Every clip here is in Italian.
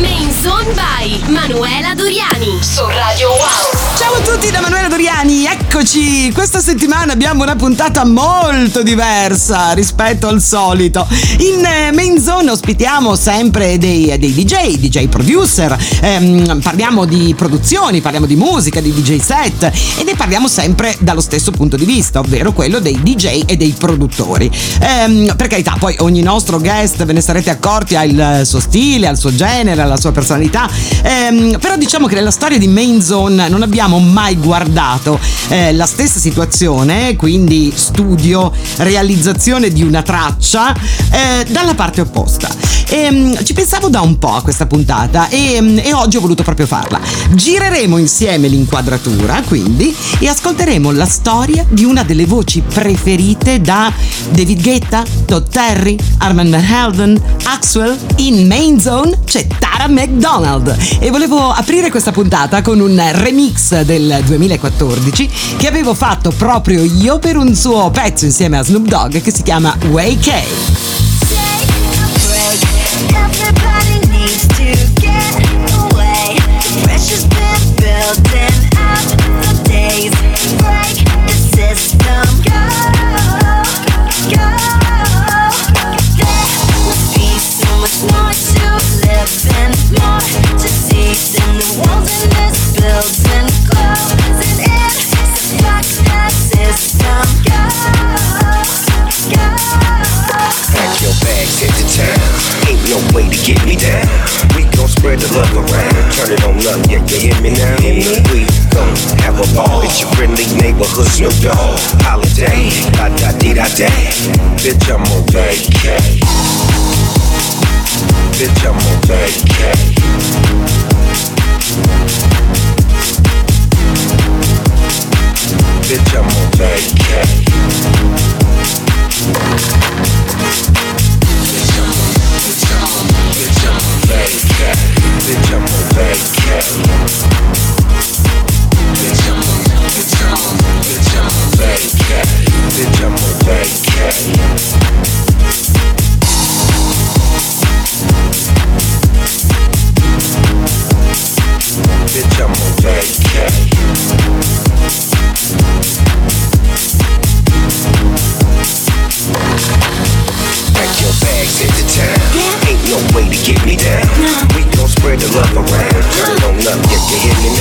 Main Zone by Manuela Doriani su Radio Wow. Ciao a tutti da Manuela Doriani, eccoci! Questa settimana abbiamo una puntata molto diversa rispetto al solito. In eh, Main Zone ospitiamo sempre dei, dei DJ, DJ producer, ehm, parliamo di produzioni, parliamo di musica, di DJ set e ne parliamo sempre dallo stesso punto di vista, ovvero quello dei DJ e dei produttori. Ehm, per carità, poi ogni nostro guest, ve ne sarete accorti, ha il suo stile, ha il suo genere, ha la sua personalità, ehm, però diciamo che nella storia di Main Zone non abbiamo mai guardato eh, la stessa situazione, quindi studio, realizzazione di una traccia, eh, dalla parte opposta. E, um, ci pensavo da un po' a questa puntata e, um, e, oggi ho voluto proprio farla. Gireremo insieme l'inquadratura, quindi, e ascolteremo la storia di una delle voci preferite da David Guetta, Todd Terry, Armand Van Helden, Axwell. In Main Zone c'è Tara McDonald. E volevo aprire questa puntata con un remix del 2014 che avevo fatto proprio io per un suo pezzo insieme a Snoop Dogg che si chiama Way K.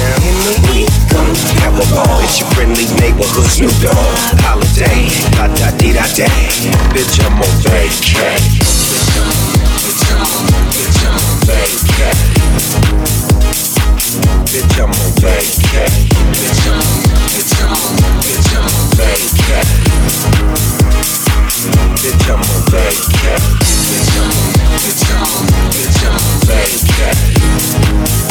you hear me now? We gon' have a ball. It's your friendly neighborhood Snoop Dogg. Holiday, da da dee da da. Bitch, I'm on vacay. Bitch, I'm on, bitch, I'm on, vacay. Bitch, I'm on vacay. Bitch, I'm on, bitch, bitch, I'm on vacay. Bitch, I'm on vacay.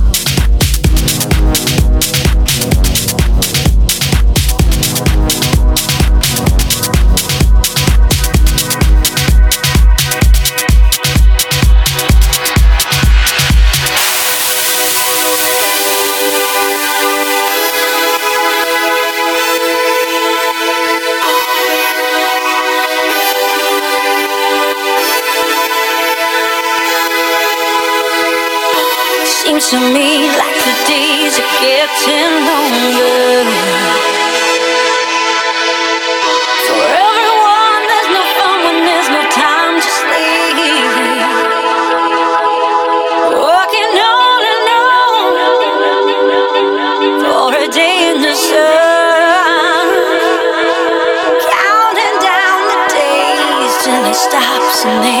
Counting down the days till it stops and then.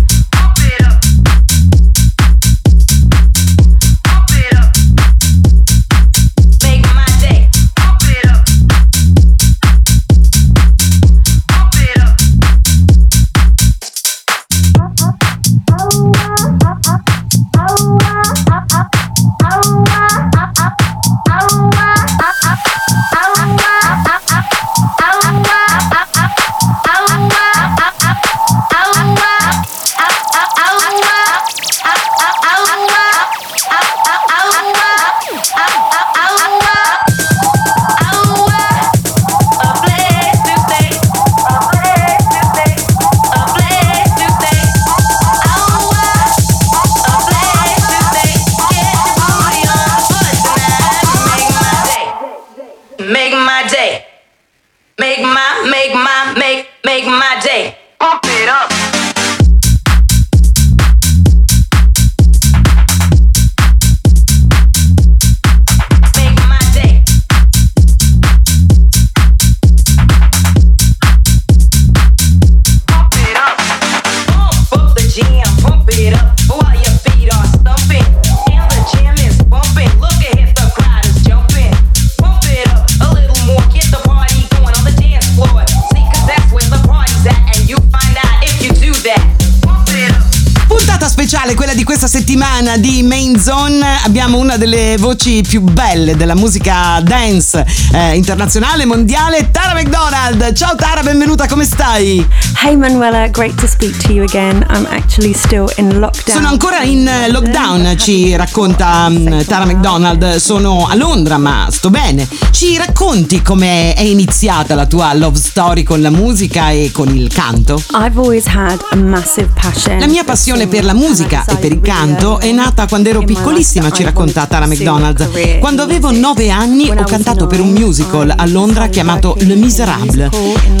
Questa settimana di Main Zone. Abbiamo una delle voci più belle della musica dance eh, internazionale, mondiale, Tara McDonald. Ciao Tara, benvenuta, come stai? Hey Manuela, great to speak to you again. I'm actually still in lockdown. Sono ancora in eh, lockdown, ci racconta mm, Tara McDonald. Sono a Londra, ma sto bene. Ci racconti come è iniziata la tua love story con la musica e con il canto? I've always had a massive passion. La mia passione per la musica e per il canto è nata quando ero piccolissima, ci racconta Tara McDonald. Quando avevo 9 anni ho cantato per un musical a Londra chiamato Le Miserable.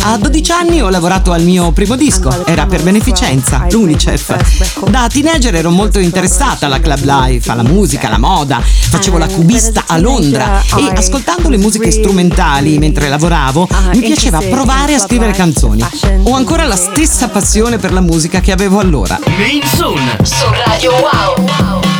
A 12 anni ho lavorato al mio primo disco, era per beneficenza, l'UNICEF. Da teenager ero molto interessata alla club life, alla musica, alla moda. Facevo la cubista a Londra e ascoltando le musiche strumentali mentre lavoravo mi piaceva provare a scrivere canzoni. Ho ancora la stessa passione per la musica che avevo allora. Main Zone. Su Radio Wow. Total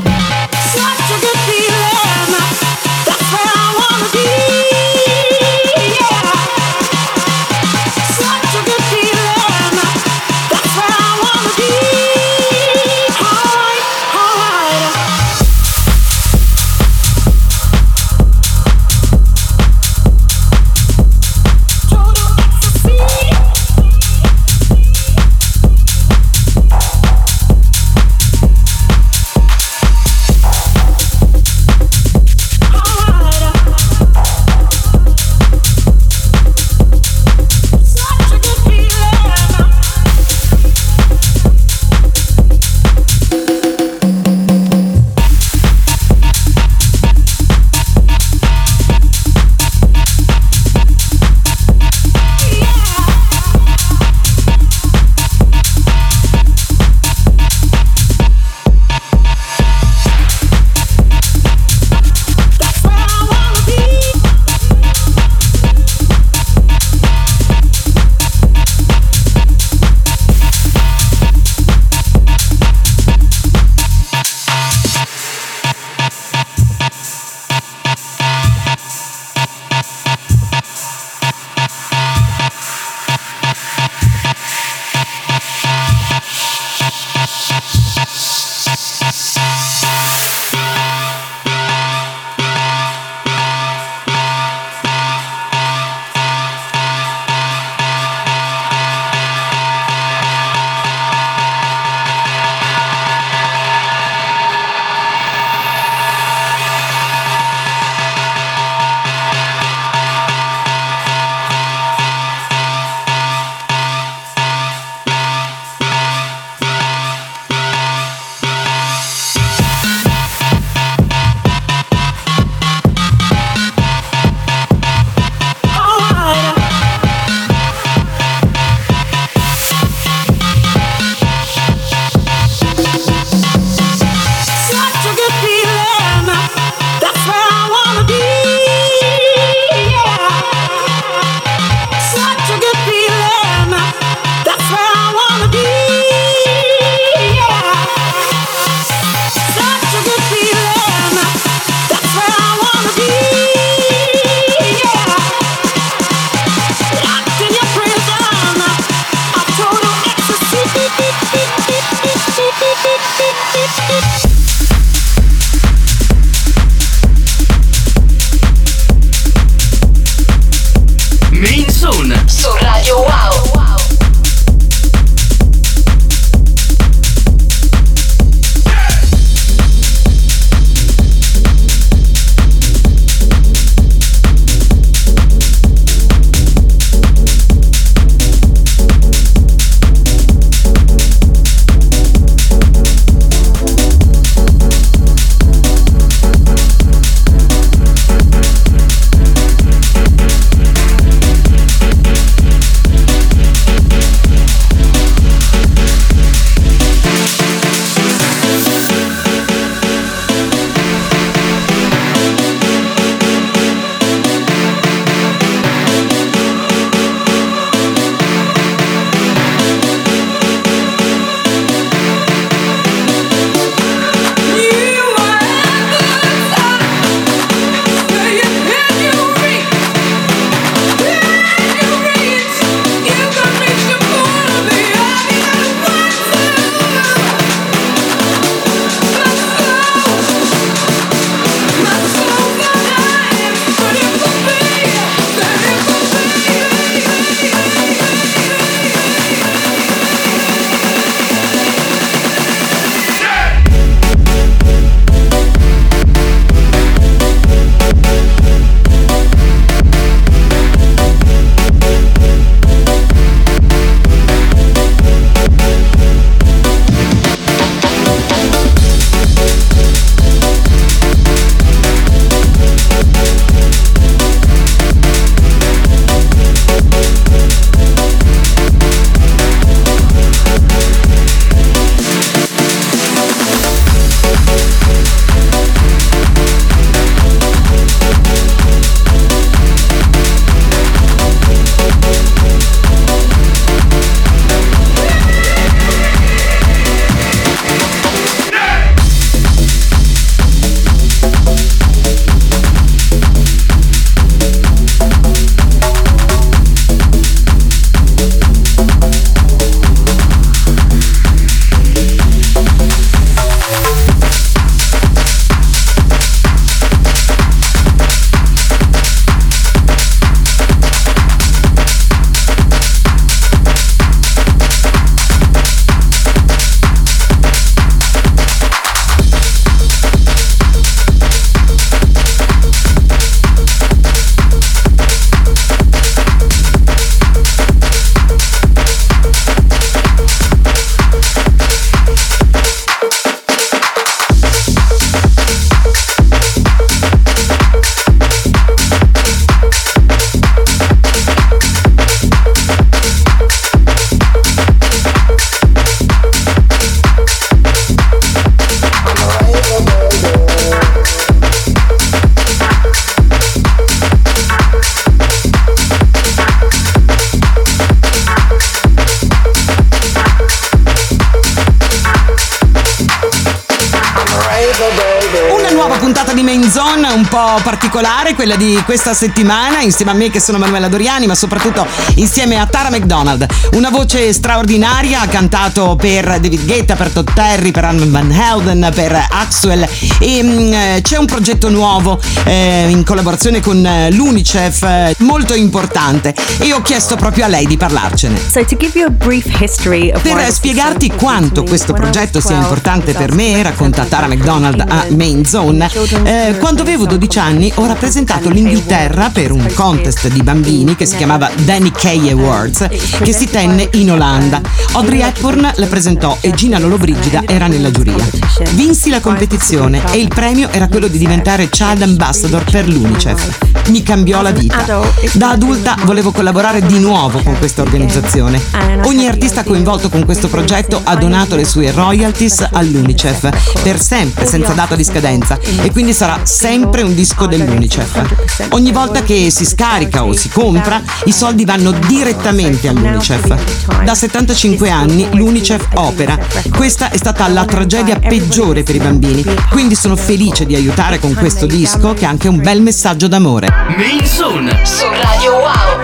Main Zone un po' particolare, quella di questa settimana, insieme a me che sono Manuela Doriani, ma soprattutto insieme a Tara McDonald. Una voce straordinaria, ha cantato per David Guetta, per Todd Terry, per Armin Van Helden, per Axwell e mm, c'è un progetto nuovo eh, in collaborazione con eh, l'UNICEF eh, molto importante e ho chiesto proprio a lei di parlarcene. So Per spiegarti quanto questo progetto sia 12, importante per me, racconta Tara McDonald a Main Zone, eh, quando avevo 12 anni ho rappresentato l'Inghilterra per un contest di bambini che si chiamava Danny Kaye Awards, che si tenne in Olanda. Audrey Hepburn la presentò e Gina Lollobrigida era nella giuria. Vinsi la competizione e il premio era quello di diventare Child Ambassador per l'UNICEF. Mi cambiò la vita. Da adulta volevo collaborare di nuovo con questa organizzazione. Ogni artista coinvolto con questo progetto ha donato le sue royalties all'UNICEF per sempre, senza data di scadenza, e quindi sarà sempre un disco dell'UNICEF. Ogni volta che si scarica o si compra, i soldi vanno direttamente all'UNICEF. Da 75 anni l'UNICEF opera. Questa è stata la tragedia peggiore per i bambini, quindi sono felice di aiutare con questo disco che ha anche un bel messaggio d'amore. Main Zone su Radio Wow.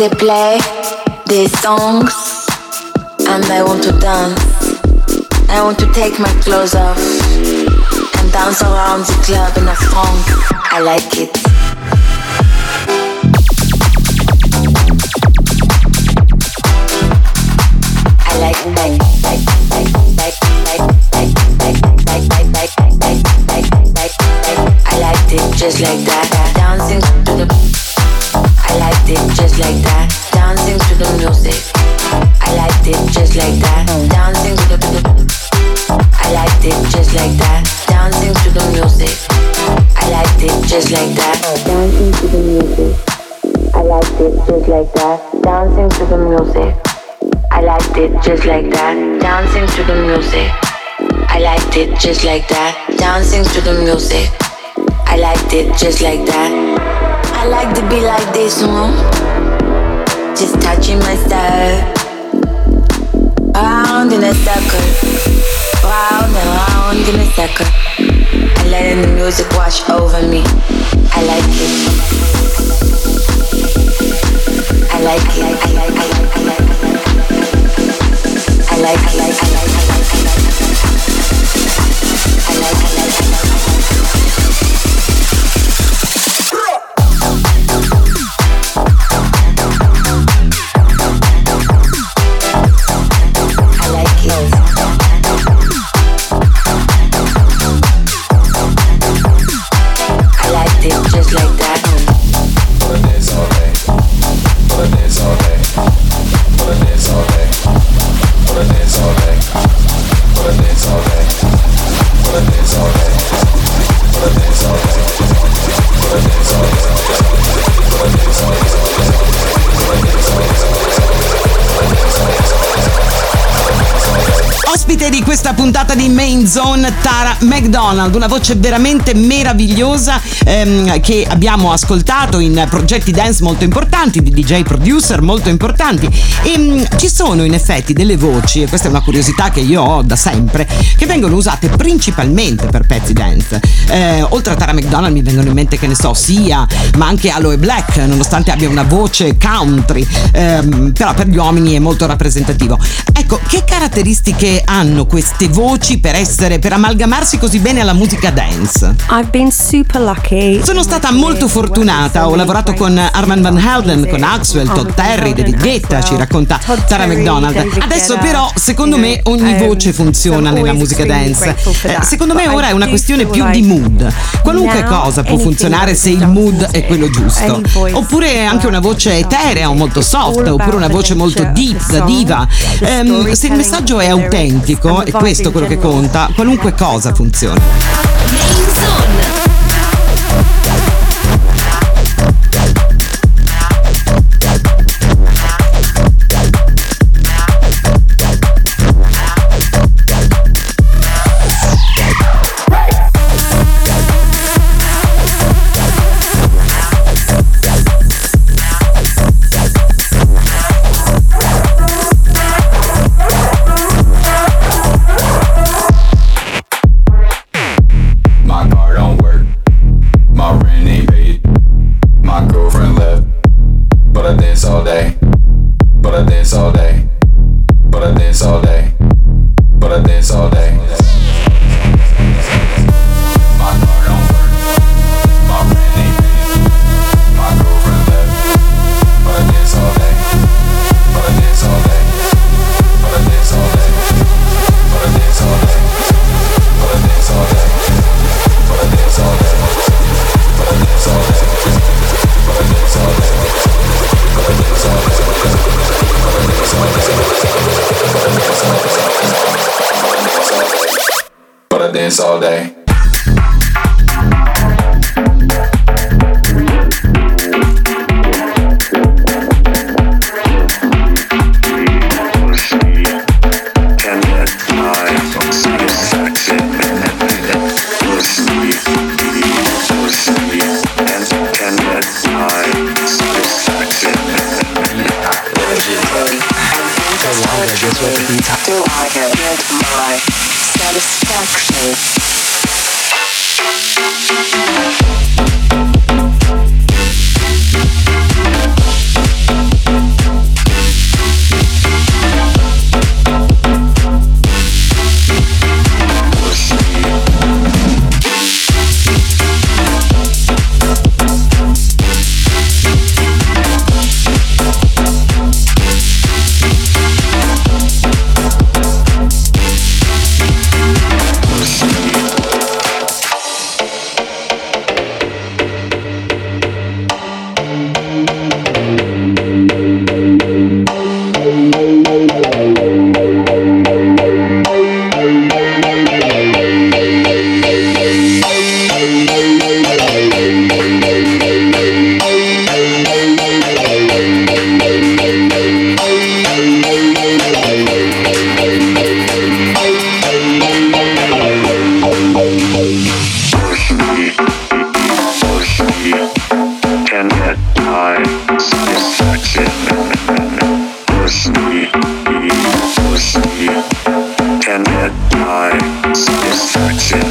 they play these songs and I want to dance. I want to take my clothes off and dance around the club in a funk. I like it. just like that. the music. I liked it just like that. Dancing to the music. I liked it just like that. Dancing to the music. I liked it just like that. I like to be like this, one. Just touching my style. Round in a circle. Round and round in a circle. And letting the music wash over me. I like it. I like it. Puntata di Main Zone, Tara McDonald, una voce veramente meravigliosa ehm, che abbiamo ascoltato in progetti dance molto importanti, di DJ producer molto importanti. E mh, ci sono in effetti delle voci, e questa è una curiosità che io ho da sempre, che vengono usate principalmente per pezzi dance. Eh, oltre a Tara McDonald mi vengono in mente, che ne so, Sia, ma anche Aloe Black, nonostante abbia una voce country, ehm, però per gli uomini è molto rappresentativo. Ecco, che caratteristiche hanno queste voci per essere, per amalgamarsi così bene alla musica dance? Sono stata molto fortunata, ho lavorato con Armand Van Helden, con Axwell, Todd Terry, David Guetta, ci racconta Tara McDonald. Adesso però, secondo me, ogni voce funziona nella musica dance. Eh, secondo me ora è una questione più di mood. Qualunque cosa può funzionare se il mood è quello giusto. Oppure anche una voce eterea o molto soft, oppure una voce molto deep, da diva. Ehm, se il messaggio è autentico, e questo è quello che conta, qualunque cosa funziona. Do I get searching.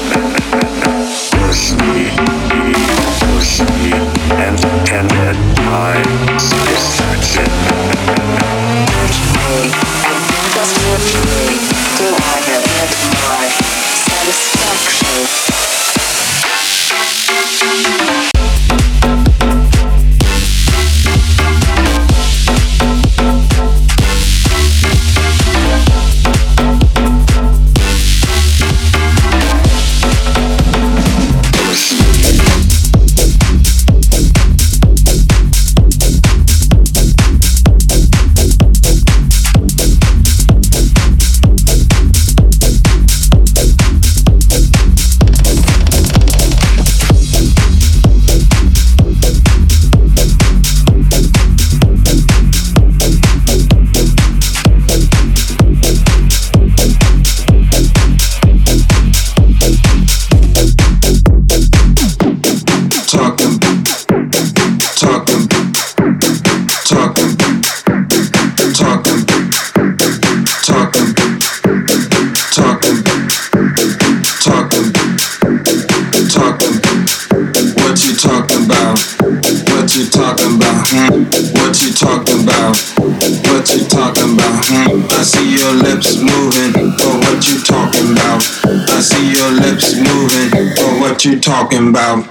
See your lips moving, but what you talking about?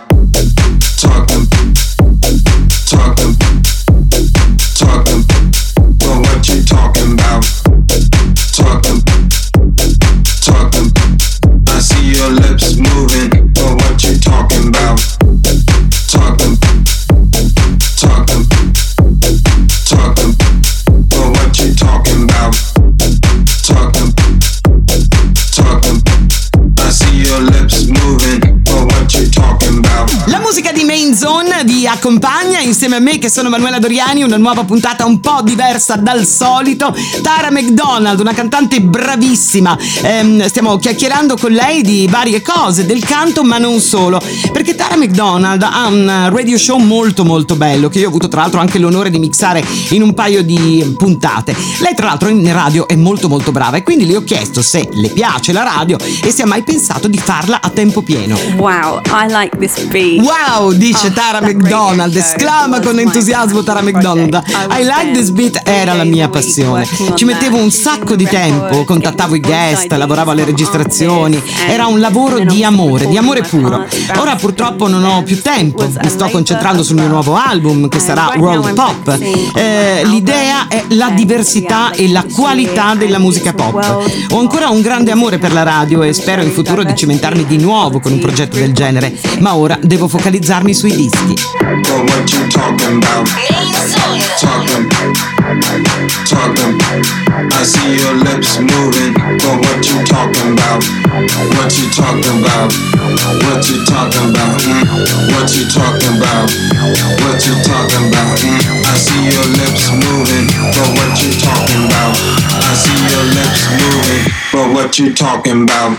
Talking, Zone accompagna insieme a me che sono Manuela Doriani, una nuova puntata un po' diversa dal solito. Tara McDonald, una cantante bravissima. Ehm, stiamo chiacchierando con lei di varie cose, del canto, ma non solo. Perché Tara McDonald ha un radio show molto molto bello che io ho avuto tra l'altro anche l'onore di mixare in un paio di puntate. Lei tra l'altro in radio è molto molto brava e quindi le ho chiesto se le piace la radio e se ha mai pensato di farla a tempo pieno. Wow, I like this beat. Wow, dice Oh, Tara McDonald, esclama was con entusiasmo Tara McDonald. I like this beat era la mia passione. Ci mettevo un sacco di tempo, contattavo i guest, lavoravo alle registrazioni. artists, Era un lavoro di amore, di amore puro. Ora purtroppo non ho più tempo, mi sto concentrando sul mio nuovo album che sarà World Pop. Eh, L'idea è la diversità e la qualità della musica pop. Ho ancora un grande amore per la radio e spero in futuro di cimentarmi di nuovo con un progetto del genere, ma ora devo focalizzarmi sui dischi. You talking about? Talking, talking. I see your lips moving, but what you talking about? What you talking about? What you talking about? Mm? What you talking about? What you talking about? Mm? I see your lips moving, but what you talking about? I see your lips moving, but what you talking about?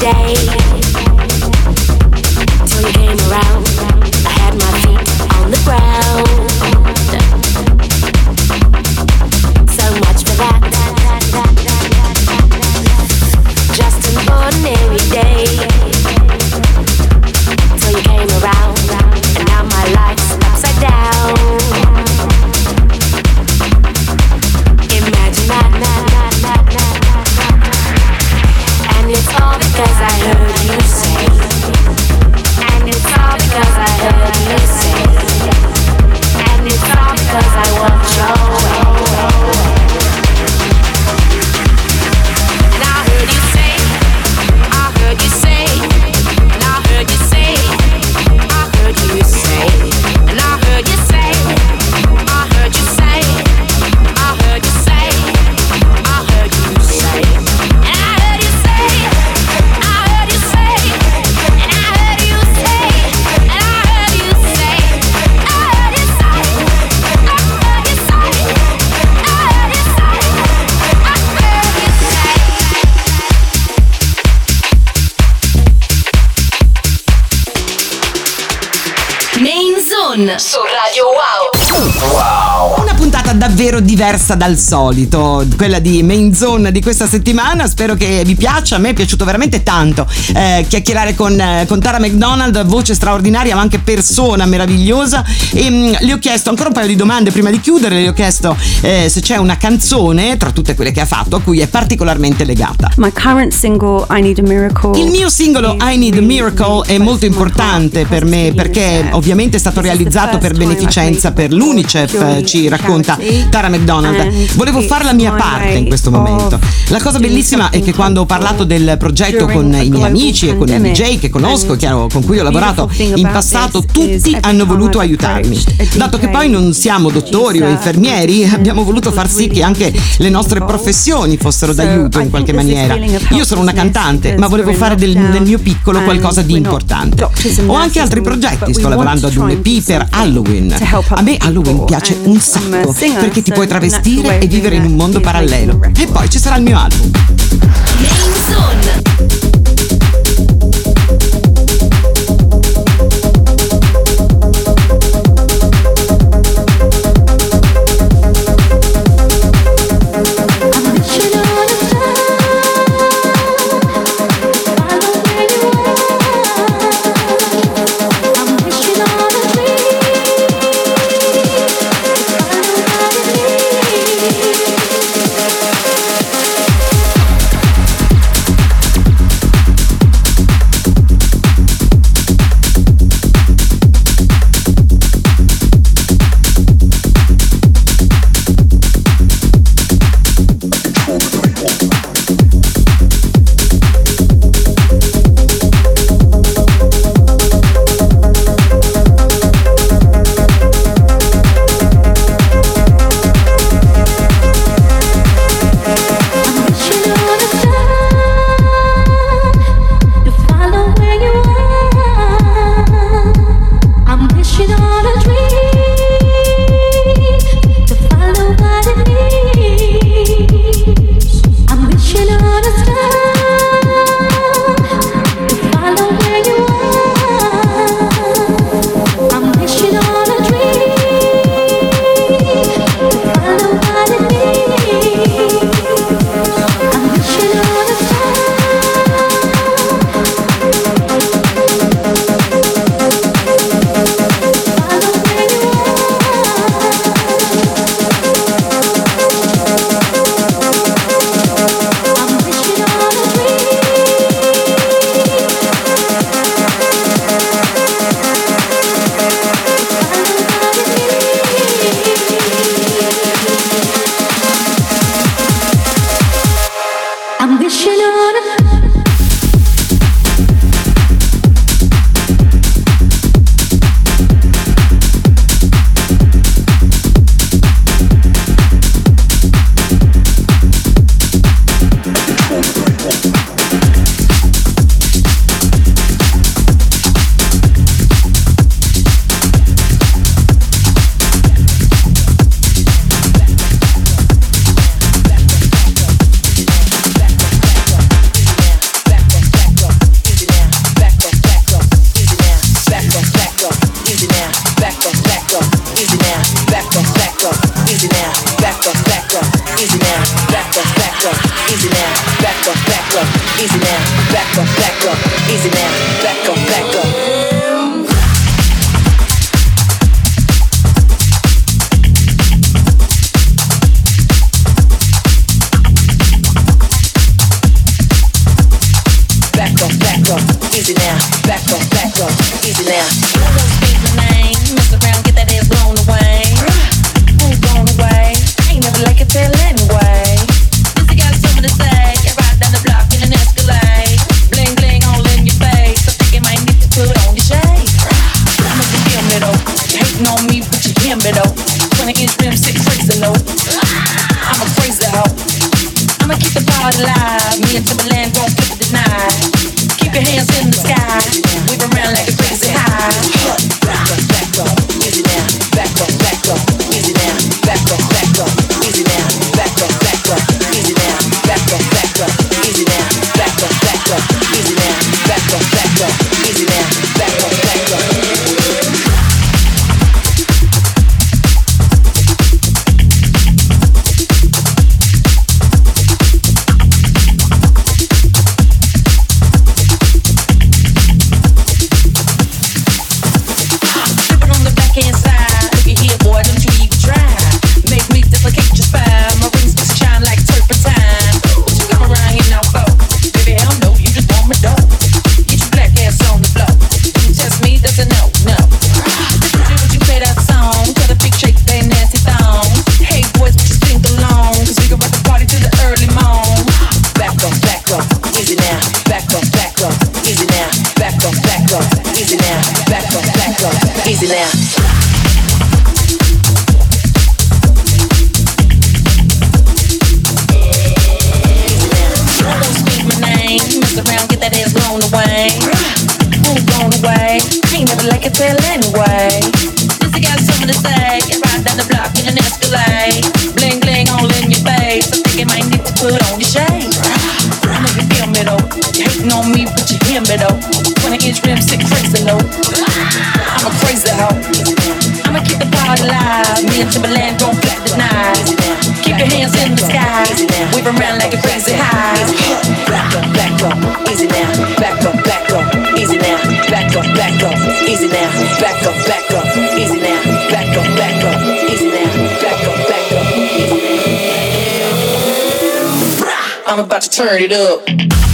Day. Till you came around, diversa dal solito, quella di Main Zone di questa settimana. Spero che vi piaccia. A me è piaciuto veramente tanto eh, chiacchierare con, eh, con Tara McDonald, voce straordinaria, ma anche persona meravigliosa. E mh, le ho chiesto ancora un paio di domande prima di chiudere. Le ho chiesto eh, se c'è una canzone tra tutte quelle che ha fatto a cui è particolarmente legata. My current single, I Need a Miracle. Il mio singolo I Need a Miracle è molto importante per me perché ovviamente è stato realizzato realizzato per beneficenza per l'UNICEF, eh, ci racconta Tara McDonald. Volevo fare la mia parte in questo momento. La cosa bellissima è che quando ho parlato del progetto con i miei amici e con i DJ che conosco, che ho- con cui ho lavorato in passato, tutti hanno voluto aiutarmi. Dato che poi non siamo dottori o infermieri, abbiamo voluto far sì che anche le nostre professioni fossero d'aiuto in qualche maniera. Io sono una cantante, ma volevo fare del, nel mio piccolo qualcosa di importante. Ho anche altri progetti, sto lavorando ad un EP per Halloween. A me Halloween piace un sacco perché ti puoi travestire e vivere in un mondo parallelo. E poi ci sarà il mio album. Main Zone. Up, easy now. Back up, back up, easy now. Back up, back up, easy now. Back up, back up, easy now. I'm about to turn it up.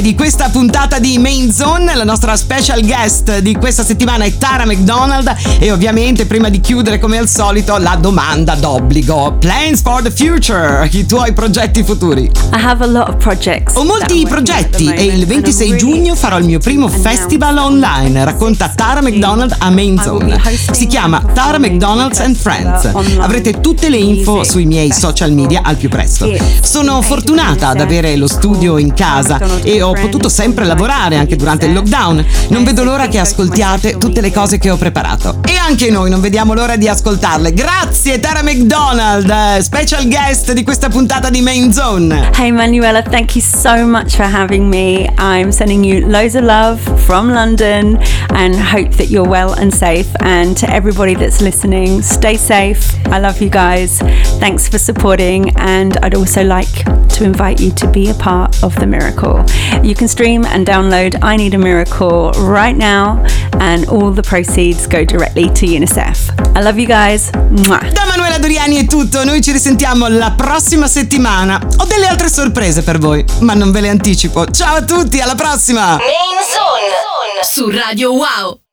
Di questa puntata di Main Zone. La nostra special guest di questa settimana è Tara McDonald. E ovviamente, prima di chiudere, come al solito, la domanda d'obbligo: Plans for the future? I tuoi progetti futuri? I have a lot of projects. Ho molti progetti e il 26 giugno farò il mio primo festival online. Racconta Tara McDonald a Main Zone. Si chiama Tara McDonald's and Friends. Avrete tutte le info sui miei social media al più presto. Sono fortunata ad avere lo studio in casa e ho potuto sempre lavorare anche durante il lockdown. Non vedo l'ora che ascoltiate tutte le cose che ho preparato. E anche noi non vediamo l'ora di ascoltarle. Grazie Tara McDonald, eh, special guest di questa puntata di Main Zone. Hey Manuela, thank you so much for having me. I'm sending you loads of love from London and hope that you're well and safe. And to everybody that's listening, stay safe. I love you guys. Thanks for supporting. And I'd also like to invite you to be a part of the miracle. You can stream and download I Need a Miracle right now, and all the proceeds go directly to UNICEF. I love you guys. Mwah. Da Manuela Doriani è tutto, noi ci risentiamo la prossima settimana. Ho delle altre sorprese per voi, ma non ve le anticipo. Ciao a tutti, alla prossima! Su Radio Wow.